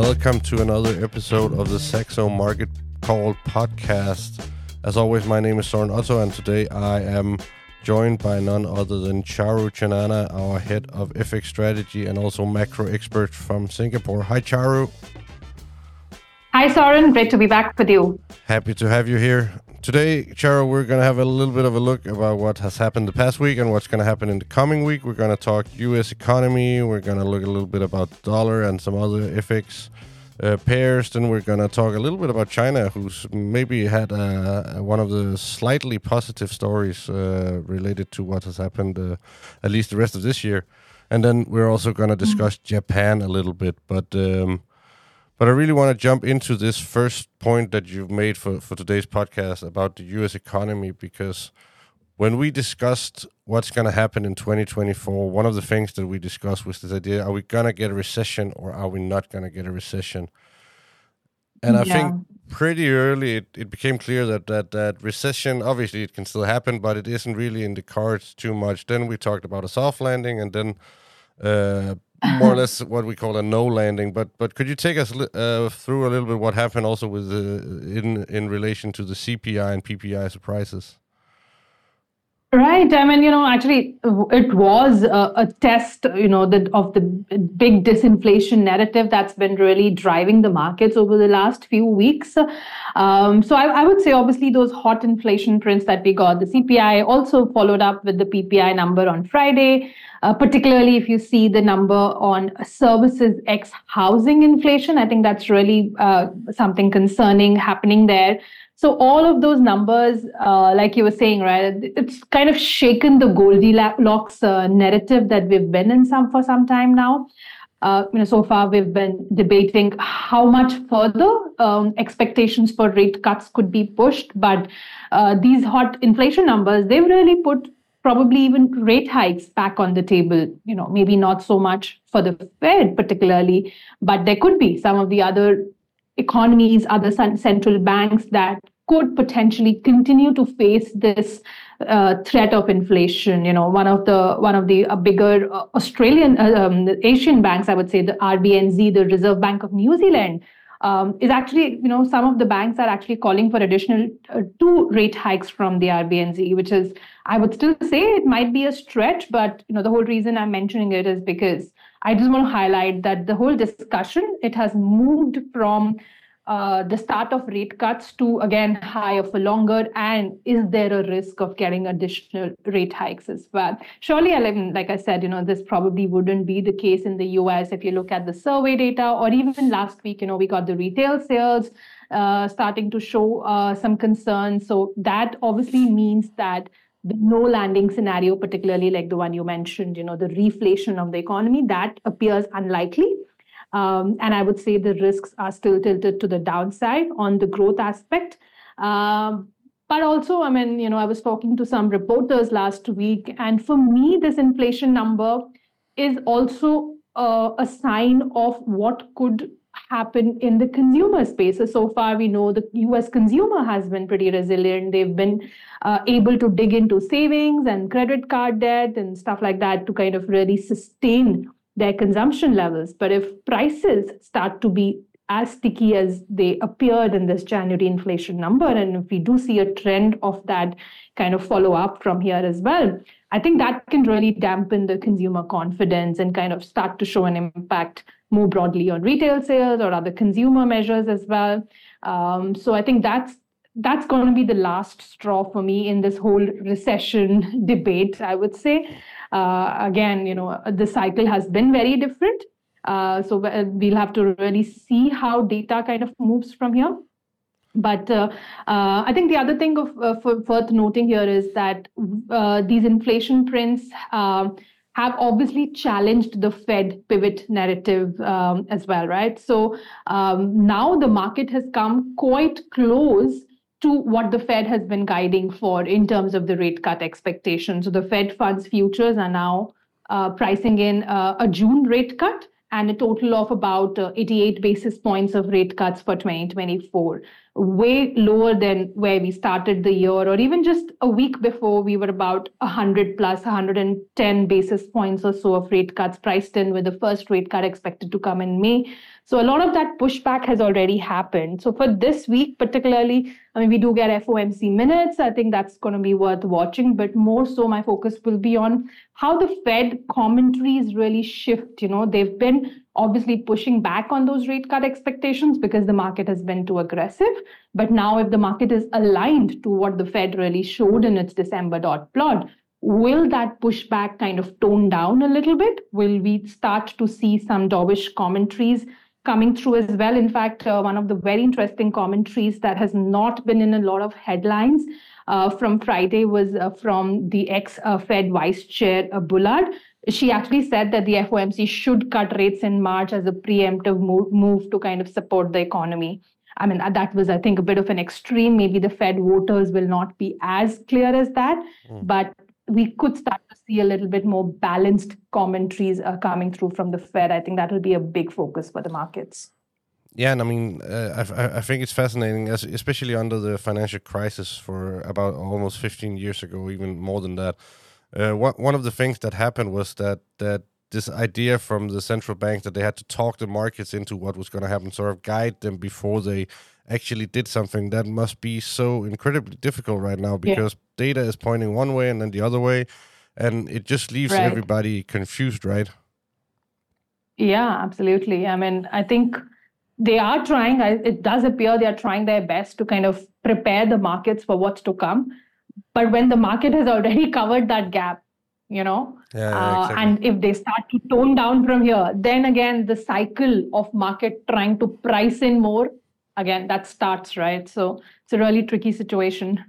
Welcome to another episode of the Saxo Market Call podcast. As always, my name is Soren Otto, and today I am joined by none other than Charu Chanana, our head of FX strategy and also macro expert from Singapore. Hi, Charu. Hi, Soren. Great to be back with you. Happy to have you here. Today, Charu, we're going to have a little bit of a look about what has happened the past week and what's going to happen in the coming week. We're going to talk U.S. economy. We're going to look a little bit about dollar and some other FX uh, pairs. Then we're going to talk a little bit about China, who's maybe had uh, one of the slightly positive stories uh, related to what has happened, uh, at least the rest of this year. And then we're also going to discuss mm-hmm. Japan a little bit. But um, but I really want to jump into this first point that you've made for, for today's podcast about the US economy because when we discussed what's going to happen in 2024, one of the things that we discussed was this idea are we going to get a recession or are we not going to get a recession? And I yeah. think pretty early it, it became clear that, that that recession obviously it can still happen, but it isn't really in the cards too much. Then we talked about a soft landing, and then uh, more or less what we call a no landing. But but could you take us uh, through a little bit what happened also with the, in in relation to the CPI and PPI surprises? Right. I mean, you know, actually, it was a, a test, you know, the, of the big disinflation narrative that's been really driving the markets over the last few weeks. Um, so I, I, would say, obviously, those hot inflation prints that we got, the CPI also followed up with the PPI number on Friday. Uh, particularly if you see the number on services ex housing inflation, I think that's really uh, something concerning happening there. So all of those numbers, uh, like you were saying, right, it's kind of shaken the Goldilocks uh, narrative that we've been in some for some time now. Uh, you know, so far we've been debating how much further um, expectations for rate cuts could be pushed, but uh, these hot inflation numbers they've really put probably even rate hikes back on the table. You know, maybe not so much for the Fed particularly, but there could be some of the other economies, other central banks that could potentially continue to face this uh, threat of inflation. You know, one of the one of the uh, bigger uh, Australian, uh, um, Asian banks, I would say, the RBNZ, the Reserve Bank of New Zealand, um, is actually, you know, some of the banks are actually calling for additional uh, two rate hikes from the RBNZ, which is, I would still say, it might be a stretch, but you know, the whole reason I'm mentioning it is because I just want to highlight that the whole discussion it has moved from uh, the start of rate cuts to again higher for longer and is there a risk of getting additional rate hikes as well surely like i said you know this probably wouldn't be the case in the us if you look at the survey data or even last week you know we got the retail sales uh, starting to show uh, some concerns. so that obviously means that the no landing scenario particularly like the one you mentioned you know the reflation of the economy that appears unlikely um, and I would say the risks are still tilted to the downside on the growth aspect. Um, but also, I mean, you know, I was talking to some reporters last week, and for me, this inflation number is also uh, a sign of what could happen in the consumer space. So, far, we know the US consumer has been pretty resilient. They've been uh, able to dig into savings and credit card debt and stuff like that to kind of really sustain their consumption levels. But if prices start to be as sticky as they appeared in this January inflation number, and if we do see a trend of that kind of follow up from here as well, I think that can really dampen the consumer confidence and kind of start to show an impact more broadly on retail sales or other consumer measures as well. Um, so I think that's that's going to be the last straw for me in this whole recession debate. I would say. Uh, again, you know, the cycle has been very different. Uh, so we'll have to really see how data kind of moves from here. But uh, uh, I think the other thing of, uh, worth noting here is that uh, these inflation prints um, have obviously challenged the Fed pivot narrative um, as well, right? So um, now the market has come quite close to what the Fed has been guiding for in terms of the rate cut expectations. So the Fed funds futures are now uh, pricing in uh, a June rate cut and a total of about uh, 88 basis points of rate cuts for 2024, way lower than where we started the year, or even just a week before, we were about 100 plus 110 basis points or so of rate cuts priced in, with the first rate cut expected to come in May. So a lot of that pushback has already happened. So for this week, particularly, I mean, we do get FOMC minutes. I think that's going to be worth watching. But more so, my focus will be on how the Fed commentaries really shift. You know, they've been obviously pushing back on those rate cut expectations because the market has been too aggressive. But now, if the market is aligned to what the Fed really showed in its December dot plot, will that pushback kind of tone down a little bit? Will we start to see some dovish commentaries coming through as well? In fact, uh, one of the very interesting commentaries that has not been in a lot of headlines uh, from Friday was uh, from the ex uh, Fed Vice Chair uh, Bullard she actually said that the FOMC should cut rates in March as a preemptive move, move to kind of support the economy. I mean, that was, I think, a bit of an extreme. Maybe the Fed voters will not be as clear as that, mm. but we could start see a little bit more balanced commentaries uh, coming through from the Fed. I think that will be a big focus for the markets. Yeah, and I mean, uh, I, I think it's fascinating, especially under the financial crisis for about almost 15 years ago, even more than that uh, one of the things that happened was that that this idea from the central bank that they had to talk the markets into what was going to happen, sort of guide them before they actually did something. That must be so incredibly difficult right now because yeah. data is pointing one way and then the other way, and it just leaves right. everybody confused, right? Yeah, absolutely. I mean, I think they are trying. It does appear they are trying their best to kind of prepare the markets for what's to come but when the market has already covered that gap you know yeah, uh, exactly. and if they start to tone down from here then again the cycle of market trying to price in more again that starts right so it's a really tricky situation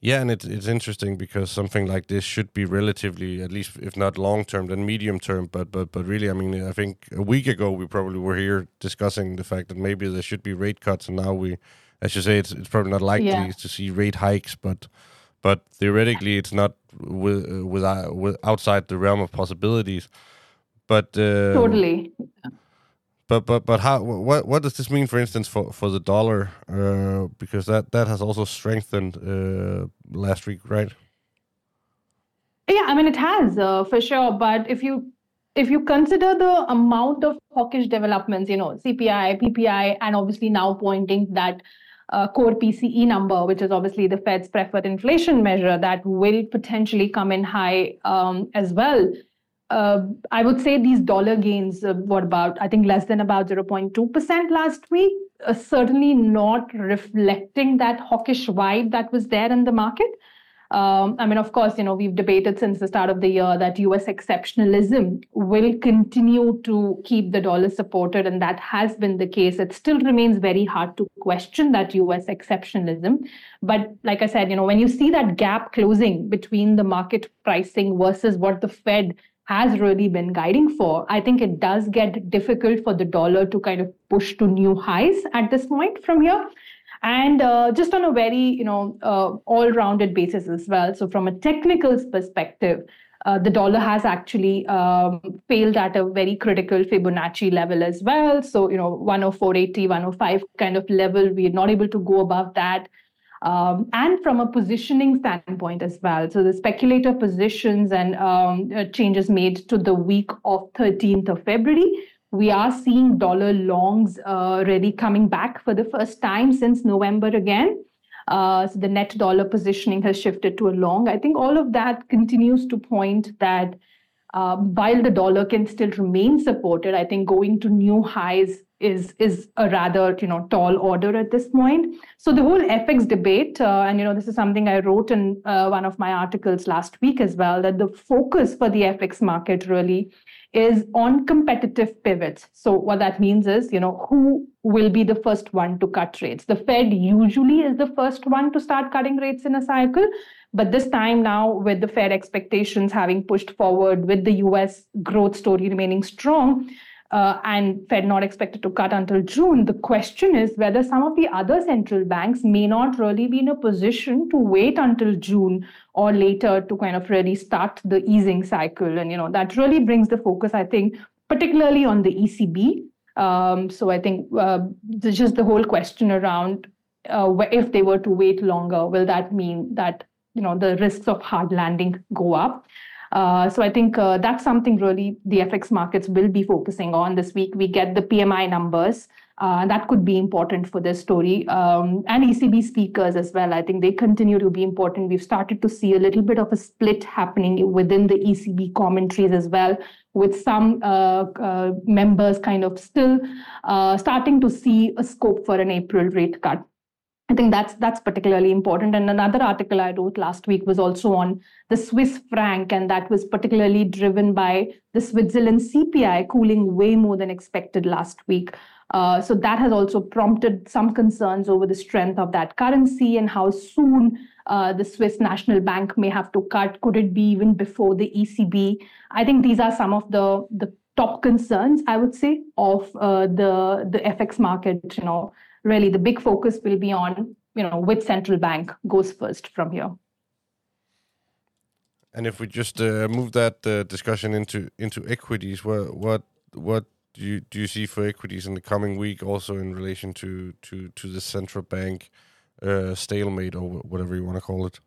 yeah and it's it's interesting because something like this should be relatively at least if not long term then medium term but but but really i mean i think a week ago we probably were here discussing the fact that maybe there should be rate cuts and now we as you say it's it's probably not likely yeah. to see rate hikes but but theoretically it's not with, uh, with, with outside the realm of possibilities. But uh, totally. But but but how what what does this mean, for instance, for for the dollar? Uh, because that that has also strengthened uh, last week, right? Yeah, I mean it has uh, for sure. But if you if you consider the amount of hawkish developments, you know, CPI, PPI, and obviously now pointing that uh, core PCE number, which is obviously the Fed's preferred inflation measure, that will potentially come in high um, as well. Uh, I would say these dollar gains, uh, what about, I think less than about 0.2% last week, uh, certainly not reflecting that hawkish vibe that was there in the market. Um, I mean, of course, you know, we've debated since the start of the year that US exceptionalism will continue to keep the dollar supported, and that has been the case. It still remains very hard to question that US exceptionalism. But like I said, you know, when you see that gap closing between the market pricing versus what the Fed has really been guiding for, I think it does get difficult for the dollar to kind of push to new highs at this point from here and uh, just on a very you know uh, all-rounded basis as well so from a technical perspective uh, the dollar has actually um, failed at a very critical Fibonacci level as well. So, you know, 104.80, 105 kind of level, we're not able to go above that. Um, and from a positioning standpoint as well. So the speculator positions and um, uh, changes made to the week of 13th of February we are seeing dollar longs uh, really coming back for the first time since November again. Uh, so the net dollar positioning has shifted to a long. I think all of that continues to point that uh, while the dollar can still remain supported, I think going to new highs is is a rather you know tall order at this point. So the whole FX debate, uh, and you know this is something I wrote in uh, one of my articles last week as well, that the focus for the FX market really is on competitive pivots. So what that means is, you know, who will be the first one to cut rates? The Fed usually is the first one to start cutting rates in a cycle. But this time now, with the Fed expectations having pushed forward, with the US growth story remaining strong, uh, and Fed not expected to cut until June. The question is whether some of the other central banks may not really be in a position to wait until June or later to kind of really start the easing cycle. And, you know, that really brings the focus, I think, particularly on the ECB. Um, so I think uh, just the whole question around uh, if they were to wait longer, will that mean that you know the risks of hard landing go up? Uh, so I think uh, that's something really the FX markets will be focusing on this week. We get the PMI numbers. Uh, that could be important for this story. Um, and ECB speakers as well. I think they continue to be important. We've started to see a little bit of a split happening within the ECB commentaries as well, with some uh, uh, members kind of still starting to see a scope for an April rate cut. I think that's that's particularly important. And another article I wrote last week was also on the Swiss franc, and that was particularly driven by the Switzerland CPI cooling way more than expected last week. Uh, so that has also prompted some concerns over the strength of that currency and how soon uh, the Swiss National Bank may have to cut. Could it be even before the ECB? I think these are some of the the top concerns I would say of uh, the the FX market. You know really the big focus will be on you know which central bank goes first from here. And if we just uh, move that uh, discussion into into equities, what what what do you do you see for equities in the coming week, also in relation to to to the central bank uh, stalemate or whatever you want to call it?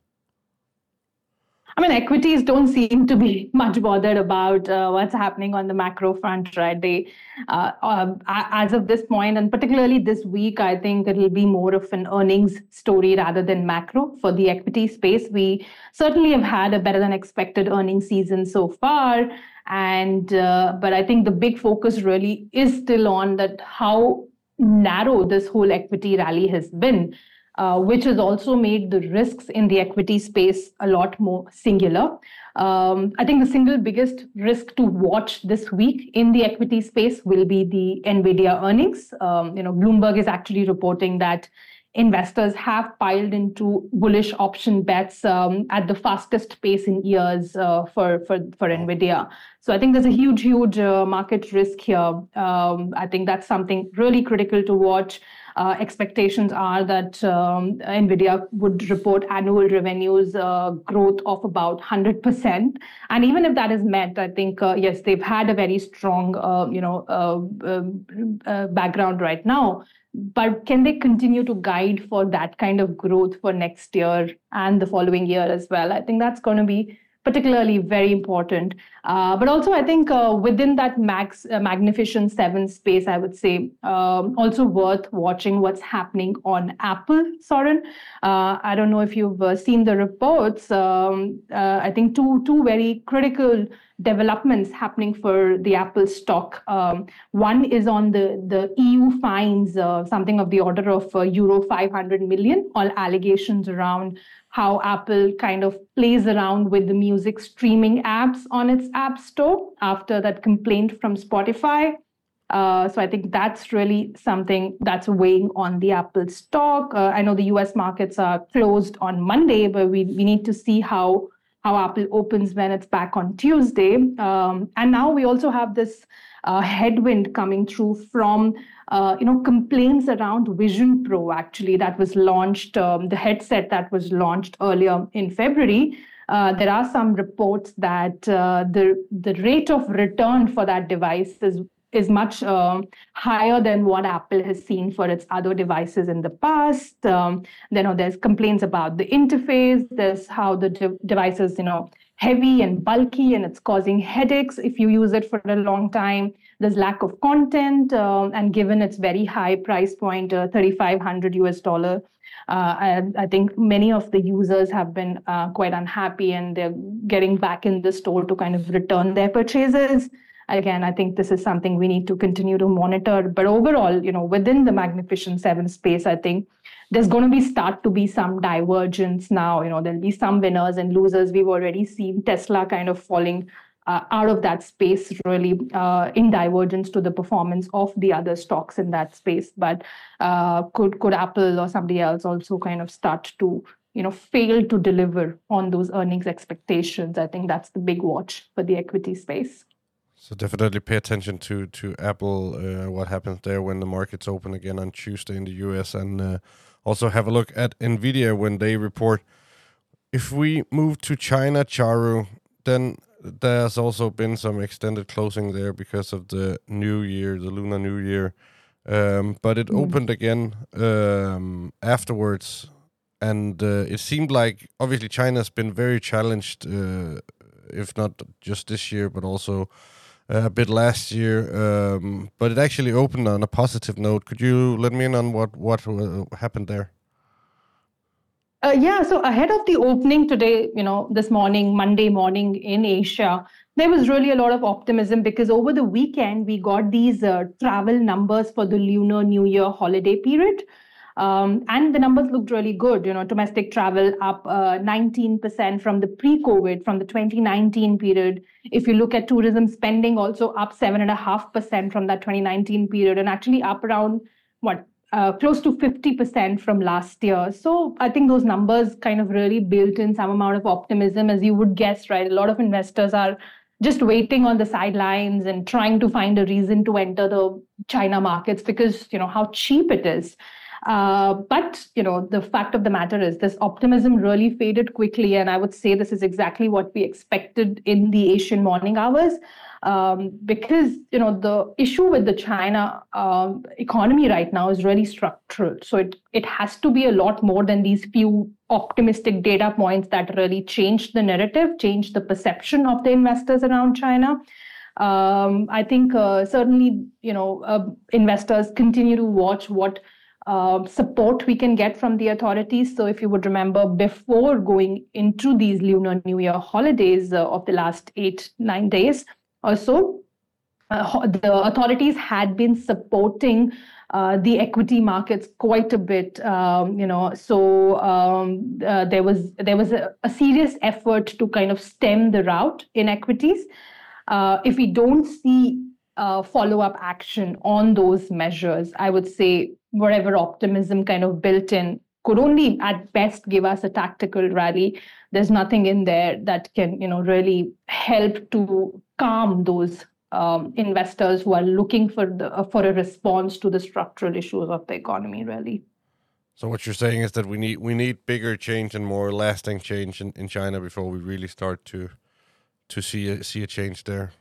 I mean, equities don't seem to be much bothered about uh, what's happening on the macro front, right? They, uh, uh, as of this point, and particularly this week, I think it'll be more of an earnings story rather than macro for the equity space. We certainly have had a better than expected earnings season so far, and uh, but I think the big focus really is still on that how narrow this whole equity rally has been uh, which has also made the risks in the equity space a lot more singular. Um, I think the single biggest risk to watch this week in the equity space will be the Nvidia earnings. Um, you know, Bloomberg is actually reporting that investors have piled into bullish option bets um, at the fastest pace in years uh, for, for, for NVIDIA. So I think there's a huge, huge uh, market risk here. Um, I think that's something really critical to watch. Uh, expectations are that um, NVIDIA would report annual revenues uh, growth of about 100%. And even if that is met, I think, uh, yes, they've had a very strong, uh, you know, uh, background right now but can they continue to guide for that kind of growth for next year and the following year as well? I think that's going to be particularly very important. Uh, but also, I think uh, within that max uh, magnificent seven space, I would say um, also worth watching what's happening on Apple. Soren, uh, I don't know if you've uh, seen the reports. Um, uh, I think two two very critical developments happening for the Apple stock. Um, one is on the the EU fines, something of the order of euro 500 million, all allegations around how Apple kind of plays around with the music streaming apps on its App Store after that complaint from Spotify. Uh, so I think that's really something that's weighing on the Apple stock. Uh, I know the U.S. markets are closed on Monday, but we, we need to see how how Apple opens when it's back on Tuesday. Um, and now we also have this uh, headwind coming through from uh, you know, complaints around Vision Pro, actually, that was launched, um, the headset that was launched earlier in February. Uh, there are some reports that uh, the the rate of return for that device is is much uh, higher than what Apple has seen for its other devices in the past. Um, you know, there's complaints about the interface. There's how the de- devices, you know, heavy and bulky, and it's causing headaches if you use it for a long time. There's lack of content, uh, and given its very high price point, uh, 3,500 US dollar, uh, I, I, think many of the users have been uh, quite unhappy, and they're getting back in the store to kind of return their purchases. Again, I think this is something we need to continue to monitor. But overall, you know, within the Magnificent Seven space, I think there's going to be start to be some divergence now. You know, there'll be some winners and losers. We've already seen Tesla kind of falling uh, out of that space really uh, in divergence to the performance of the other stocks in that space but uh, could could apple or somebody else also kind of start to you know fail to deliver on those earnings expectations i think that's the big watch for the equity space so definitely pay attention to to apple uh, what happens there when the markets open again on tuesday in the us and uh, also have a look at nvidia when they report if we move to china charu then there's also been some extended closing there because of the new year, the Lunar New Year. um, but it mm. opened again um, afterwards, and uh, it seemed like obviously China's been very challenged, uh, if not just this year, but also a bit last year. Um, but it actually opened on a positive note. Could you let me in on what what happened there? Uh, yeah, so ahead of the opening today, you know, this morning, Monday morning in Asia, there was really a lot of optimism because over the weekend we got these uh, travel numbers for the Lunar New Year holiday period. Um, and the numbers looked really good. You know, domestic travel up uh, 19% from the pre-COVID, from the 2019 period. If you look at tourism spending, also up 7.5% from that 2019 period, and actually up around what uh, close to 50% from last year. So I think those numbers kind of really built in some amount of optimism, as you would guess, right? A lot of investors are just waiting on the sidelines and trying to find a reason to enter the China markets because you know how cheap it is. Uh, but you know the fact of the matter is this optimism really faded quickly, and I would say this is exactly what we expected in the Asian morning hours um, because you know the issue with the China uh, economy right now is really structural. So it it has to be a lot more than these few optimistic data points that really change the narrative, change the perception of the investors around China. Um, I think uh, certainly you know uh, investors continue to watch what. Uh, support we can get from the authorities. So, if you would remember, before going into these Lunar New Year holidays uh, of the last eight, nine days, also, uh, the authorities had been supporting uh, the equity markets quite a bit. Um, you know, so um, uh, there was there was a, a, serious effort to kind of stem the rout in equities. Uh, if we don't see uh, follow up action on those measures, I would say whatever optimism kind of built in could only at best give us a tactical rally. There's nothing in there that can, you know, really help to calm those um, investors who are looking for the for a response to the structural issues of the economy. Really. So what you're saying is that we need we need bigger change and more lasting change in, in China before we really start to to see a, see a change there.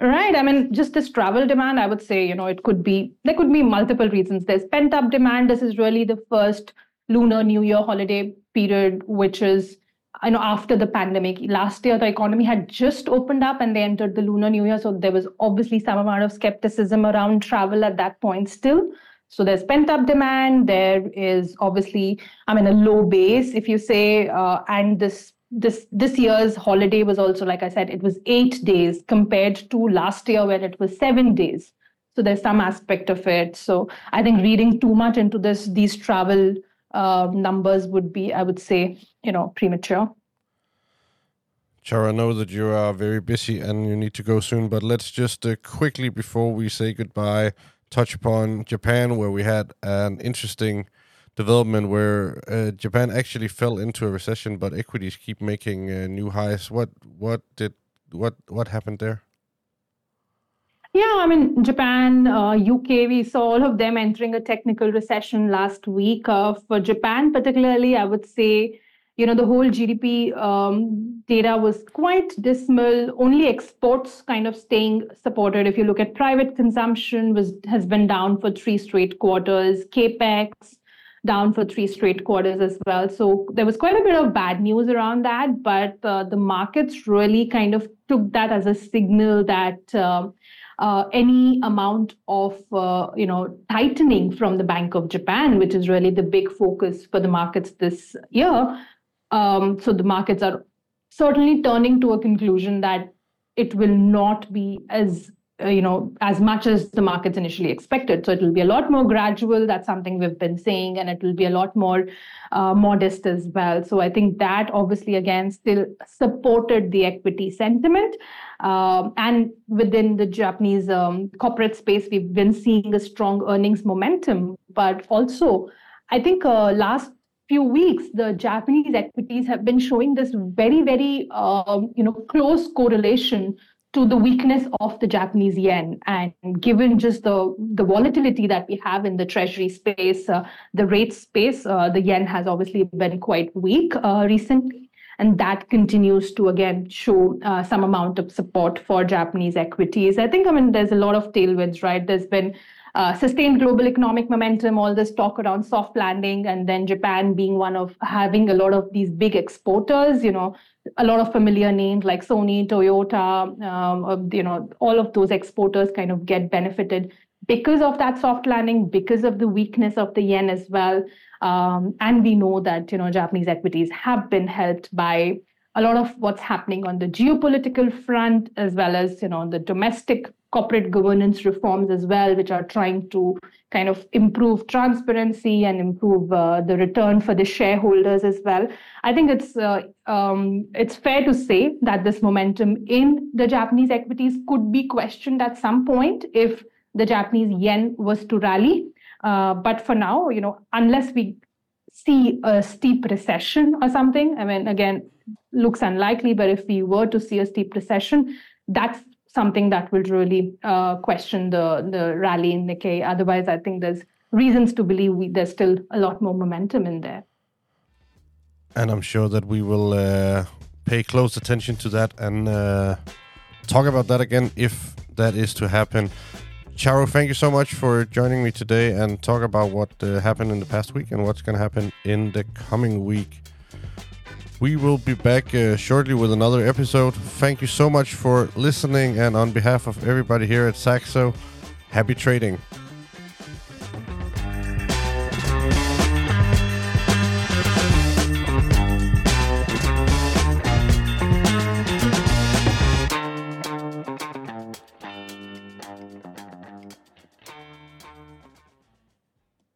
Right. I mean, just this travel demand, I would say, you know, it could be, there could be multiple reasons. There's pent up demand. This is really the first Lunar New Year holiday period, which is, you know, after the pandemic. Last year, the economy had just opened up and they entered the Lunar New Year. So there was obviously some amount of skepticism around travel at that point still. So there's pent up demand. There is obviously, I mean, a low base, if you say, uh, and this this this year's holiday was also like i said it was 8 days compared to last year when it was 7 days. So there's some aspect of it. So i think reading too much into this these travel uh, numbers would be i would say you know premature. Charu, I know that you are very busy and you need to go soon, but let's just uh, quickly, before we say goodbye, touch upon Japan, where we had an interesting development where uh, Japan actually fell into a recession, but equities keep making uh, new highs. What what did what what happened there? Yeah, I mean, Japan, uh, UK, we saw all of them entering a technical recession last week. Uh, for Japan, particularly, I would say, you know, the whole GDP um, data was quite dismal. Only exports kind of staying supported. If you look at private consumption, was has been down for three straight quarters. Capex down for three straight quarters as well. So there was quite a bit of bad news around that, but uh, the markets really kind of took that as a signal that. Uh, uh, any amount of uh, you know tightening from the Bank of Japan, which is really the big focus for the markets this year. Um, so the markets are certainly turning to a conclusion that it will not be as you know as much as the markets initially expected. So it will be a lot more gradual. That's something we've been saying and it will be a lot more uh, modest as well. So i think that obviously again still supported the equity sentiment. Um, and within the japanese um, corporate space we've been seeing a strong earnings momentum. But also i think uh, last few weeks the japanese equities have been showing this very very um, you know close correlation to the weakness of the Japanese yen. And given just the, the volatility that we have in the treasury space, uh, the rate space, uh, the yen has obviously been quite weak uh, recently. And that continues to again show uh, some amount of support for Japanese equities. I think I mean there's a lot of tailwinds, right? There's been uh, sustained global economic momentum, all this talk around soft landing, and then Japan being one of having a lot of these big exporters, you know, a lot of familiar names like Sony, Toyota, um, you know, all of those exporters kind of get benefited because of that soft landing, because of the weakness of the yen as well. Um, and we know that, you know, Japanese equities have been helped by a lot of what's happening on the geopolitical front, as well as, you know, the domestic corporate governance reforms as well, which are trying to kind of improve transparency and improve uh, the return for the shareholders as well. I think it's uh, um, it's fair to say that this momentum in the Japanese equities could be questioned at some point if the Japanese yen was to rally. Uh, but for now, you know, unless we see a steep recession or something, I mean, again, looks unlikely. But if we were to see a steep recession, that's something that will really uh, question the the rally in Nikkei. Otherwise, I think there's reasons to believe we, there's still a lot more momentum in there. And I'm sure that we will uh, pay close attention to that and uh, talk about that again if that is to happen. Charu, thank you so much for joining me today and talk about what uh, happened in the past week and what's going to happen in the coming week. We will be back uh, shortly with another episode. Thank you so much for listening, and on behalf of everybody here at Saxo, happy trading.